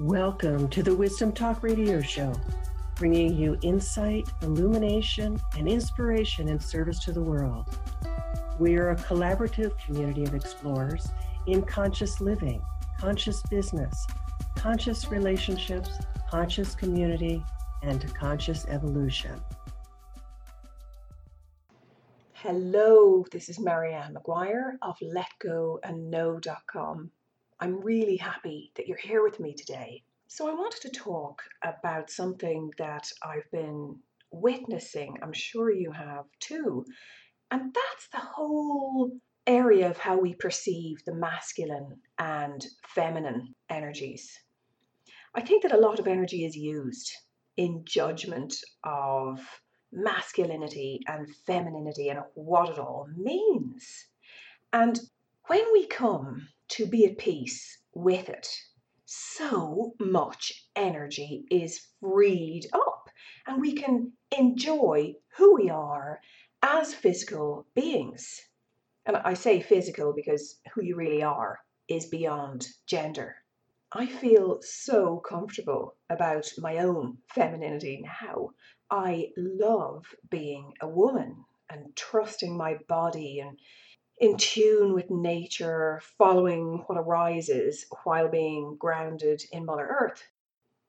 Welcome to the Wisdom Talk Radio Show, bringing you insight, illumination, and inspiration in service to the world. We are a collaborative community of explorers in conscious living, conscious business, conscious relationships, conscious community, and conscious evolution. Hello, this is Marianne McGuire of LetGoAndKnow.com. I'm really happy that you're here with me today. So, I wanted to talk about something that I've been witnessing. I'm sure you have too. And that's the whole area of how we perceive the masculine and feminine energies. I think that a lot of energy is used in judgment of masculinity and femininity and what it all means. And when we come to be at peace with it, so much energy is freed up and we can enjoy who we are as physical beings. And I say physical because who you really are is beyond gender. I feel so comfortable about my own femininity now. I love being a woman and trusting my body and in tune with nature, following what arises while being grounded in Mother Earth.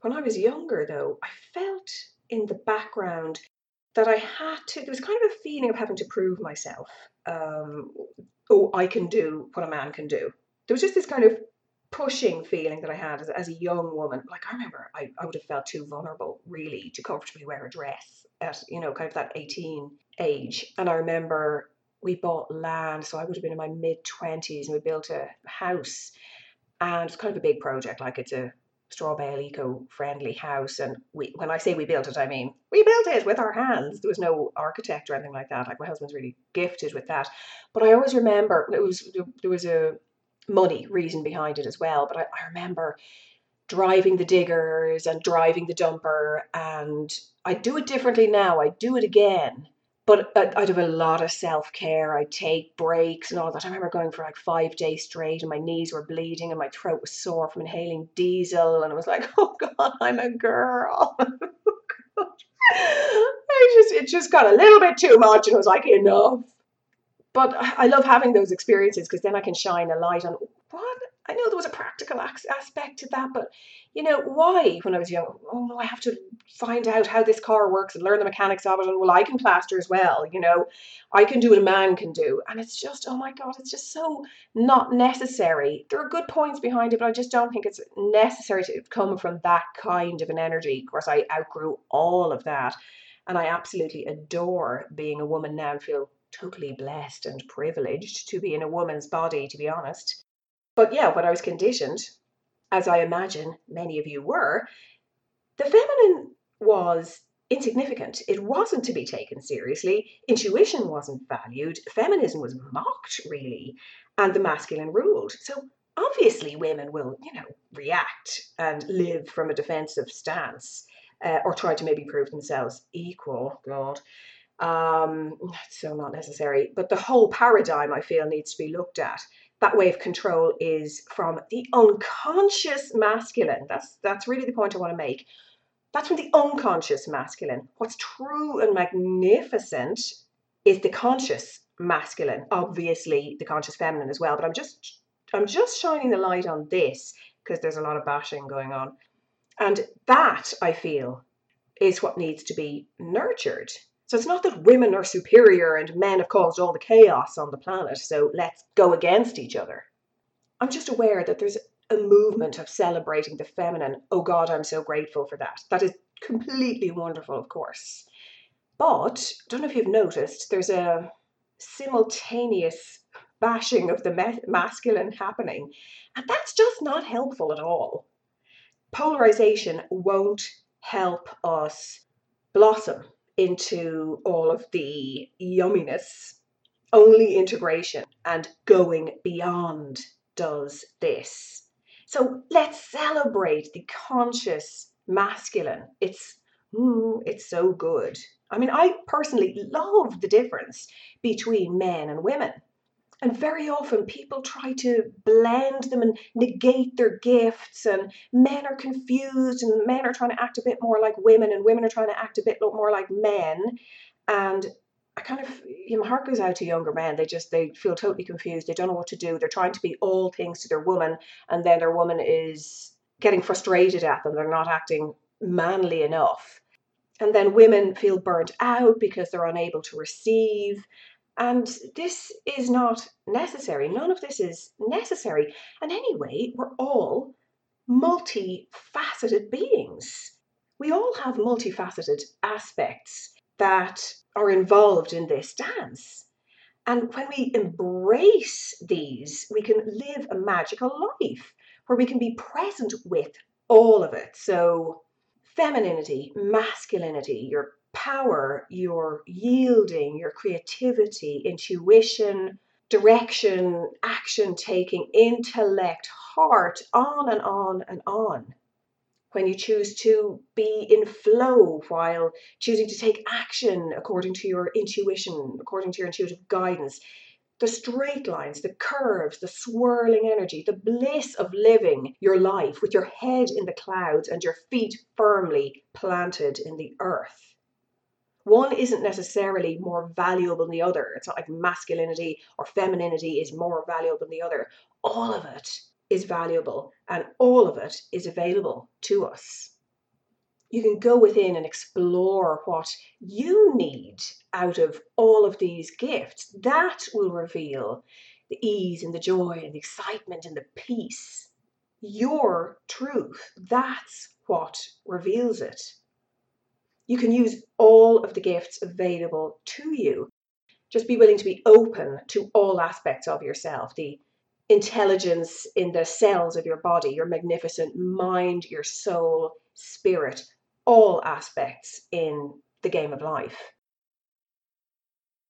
When I was younger, though, I felt in the background that I had to, there was kind of a feeling of having to prove myself. Um, oh, I can do what a man can do. There was just this kind of pushing feeling that I had as, as a young woman. Like I remember I, I would have felt too vulnerable really to comfortably wear a dress at, you know, kind of that 18 age. And I remember we bought land, so I would have been in my mid 20s and we built a house. And it's kind of a big project, like it's a straw bale eco-friendly house and we when i say we built it i mean we built it with our hands there was no architect or anything like that like my husband's really gifted with that but i always remember it was there was a money reason behind it as well. But I, I remember driving the diggers and driving the dumper, and I do it differently now. I do it again. But uh, I'd have a lot of self care. I'd take breaks and all that. I remember going for like five days straight, and my knees were bleeding, and my throat was sore from inhaling diesel. And I was like, "Oh God, I'm a girl." Oh, I just it just got a little bit too much, and I was like, "Enough." But I love having those experiences because then I can shine a light on what I know there was a practical aspect to that, but you know why? When I was young, oh no, I have to find out how this car works and learn the mechanics of it, and well, I can plaster as well. You know, I can do what a man can do, and it's just oh my god, it's just so not necessary. There are good points behind it, but I just don't think it's necessary to come from that kind of an energy. Of course, I outgrew all of that, and I absolutely adore being a woman now. and Feel totally blessed and privileged to be in a woman's body, to be honest. But yeah, when I was conditioned, as I imagine many of you were, the feminine was insignificant. It wasn't to be taken seriously. Intuition wasn't valued. Feminism was mocked, really, and the masculine ruled. So obviously, women will, you know, react and live from a defensive stance, uh, or try to maybe prove themselves equal. God, um, so not necessary. But the whole paradigm, I feel, needs to be looked at. That way of control is from the unconscious masculine. That's that's really the point I want to make. That's from the unconscious masculine. What's true and magnificent is the conscious masculine. Obviously, the conscious feminine as well. But I'm just I'm just shining the light on this because there's a lot of bashing going on. And that I feel is what needs to be nurtured so it's not that women are superior and men have caused all the chaos on the planet, so let's go against each other. I'm just aware that there's a movement of celebrating the feminine. Oh God, I'm so grateful for that. That is completely wonderful, of course. But I don't know if you've noticed, there's a simultaneous bashing of the masculine happening, and that's just not helpful at all. Polarization won't help us blossom into all of the yumminess. Only integration and going beyond does this. So let's celebrate the conscious masculine. It's mm, it's so good. I mean, I personally love the difference between men and women. And very often people try to blend them and negate their gifts, and men are confused, and men are trying to act a bit more like women, and women are trying to act a bit more like men. And I kind of, you know, my heart goes out to younger men. They just, they feel totally confused. They don't know what to do. They're trying to be all things to their woman, and then their woman is getting frustrated at them. They're not acting manly enough. And then women feel burnt out because they're unable to receive. And this is not necessary. None of this is necessary. And anyway, we're all multifaceted beings. We all have multifaceted aspects that are involved in this dance. And when we embrace these, we can live a magical life where we can be present with all of it. So, femininity, masculinity, your power, your yielding, your creativity, intuition, direction, action taking, intellect, heart, on and on and on. When you choose to be in flow while choosing to take action according to your intuition, according to your intuitive guidance, the straight lines, the curves, the swirling energy, the bliss of living your life with your head in the clouds and your feet firmly planted in the earth one isn't necessarily more valuable than the other. It's not like masculinity or femininity is more valuable than the other. All of it is valuable and all of it is available to us. You can go within and explore what you need out of all of these gifts. That will reveal the ease and the joy and the excitement and the peace. Your truth, that's what reveals it. You can use all of the gifts available to you. Just be willing to be open to all aspects of yourself the intelligence in the cells of your body, your magnificent mind, your soul, spirit, all aspects in the game of life.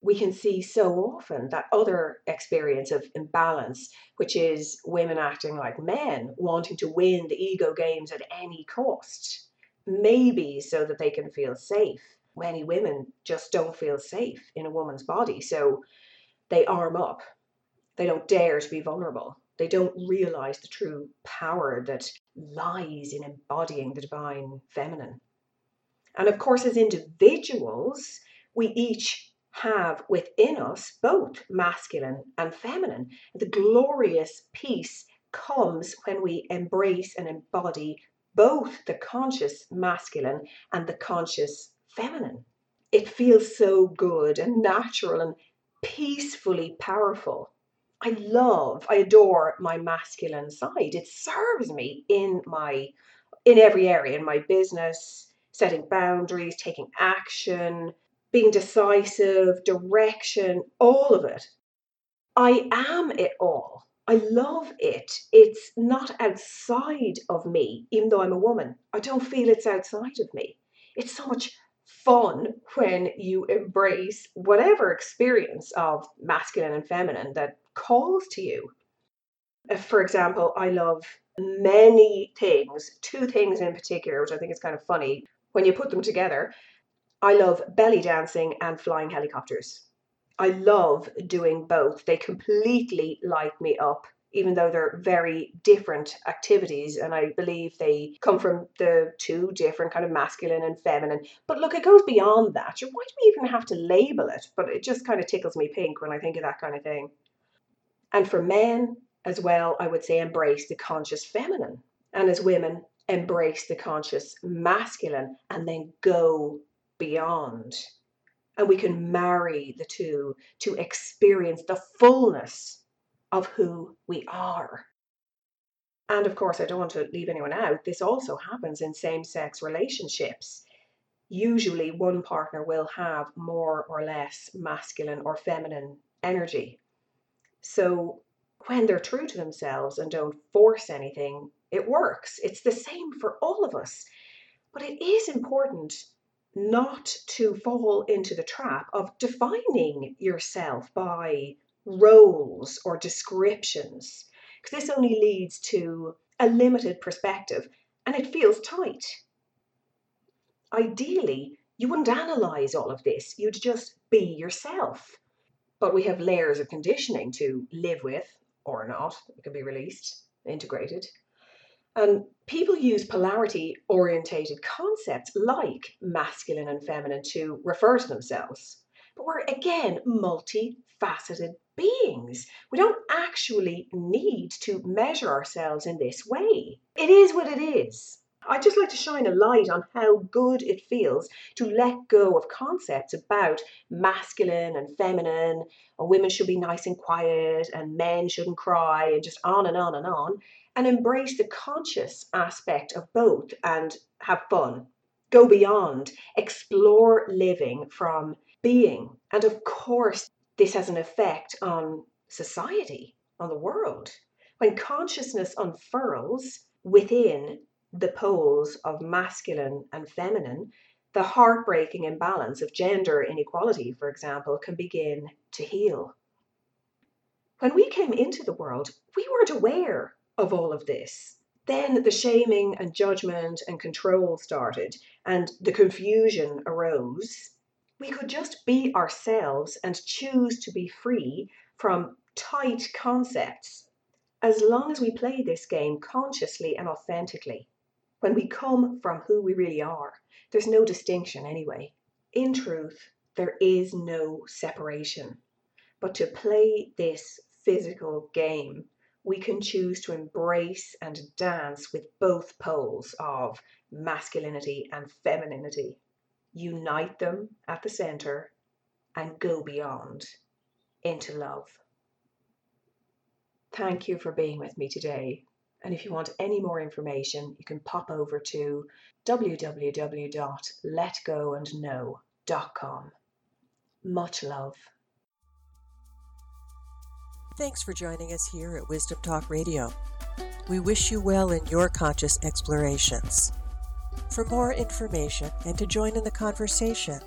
We can see so often that other experience of imbalance, which is women acting like men, wanting to win the ego games at any cost maybe so that they can feel safe. Many women just don't feel safe in a woman's body, so they arm up. They don't dare to be vulnerable. They don't realize the true power that lies in embodying the divine feminine. And of course, as individuals, we each have within us both masculine and feminine. The glorious peace comes when we embrace and embody both the conscious masculine and the conscious feminine. It feels so good and natural and peacefully powerful. I love, I adore my masculine side. It serves me in my in every area in my business, setting boundaries, taking action, being decisive, direction, all of it. I am it all. I love it. It's not outside of me, even though I'm a woman. I don't feel it's outside of me. It's so much fun when you embrace whatever experience of masculine and feminine that calls to you. For example, I love many things, two things in particular, which I think is kind of funny when you put them together. I love belly dancing and flying helicopters. I love doing both. They completely light me up, even though they're very different activities. And I believe they come from the two different kind of masculine and feminine. But look, it goes beyond that. Why do we even have to label it? But it just kind of tickles me pink when I think of that kind of thing. And for men as well, I would say embrace the conscious feminine. And as women, embrace the conscious masculine and then go beyond and we can marry the two to experience the fullness of who we are. And of course, I don't want to leave anyone out. This also happens in same sex relationships. Usually, one partner will have more or less masculine or feminine energy. So, when they're true to themselves and don't force anything, it works. It's the same for all of us. But it is important not to fall into the trap of defining yourself by roles or descriptions, because this only leads to a limited perspective and it feels tight. Ideally, you wouldn't analyze all of this, you'd just be yourself. but we have layers of conditioning to live with or not. It can be released, integrated. And people use polarity orientated concepts like masculine and feminine to refer to themselves. But we're again multifaceted beings. We don't actually need to measure ourselves in this way. It is what it is. I'd just like to shine a light on how good it feels to let go of concepts about masculine and feminine, and women should be nice and quiet, and men shouldn't cry, and just on and on and on, and embrace the conscious aspect of both and have fun. Go beyond, explore living from being. And of course, this has an effect on society, on the world. When consciousness unfurls within the poles of masculine and feminine, the heartbreaking imbalance of gender inequality, for example, can begin to heal. When we came into the world, we weren't aware of all of this. Then the shaming and judgment and control started, and the confusion arose. We could just be ourselves and choose to be free from tight concepts as long as we play this game consciously and authentically. When we come from who we really are, there's no distinction anyway. In truth, there is no separation. But to play this physical game we can choose to embrace and dance with both poles of masculinity and femininity, unite them at the center, and go beyond into love. Thank you for being with me today. And if you want any more information, you can pop over to www.letgoandknow.com. Much love. Thanks for joining us here at Wisdom Talk Radio. We wish you well in your conscious explorations. For more information and to join in the conversation,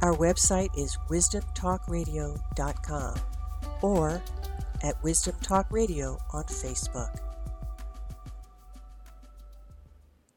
our website is wisdomtalkradio.com or at Wisdom Talk Radio on Facebook.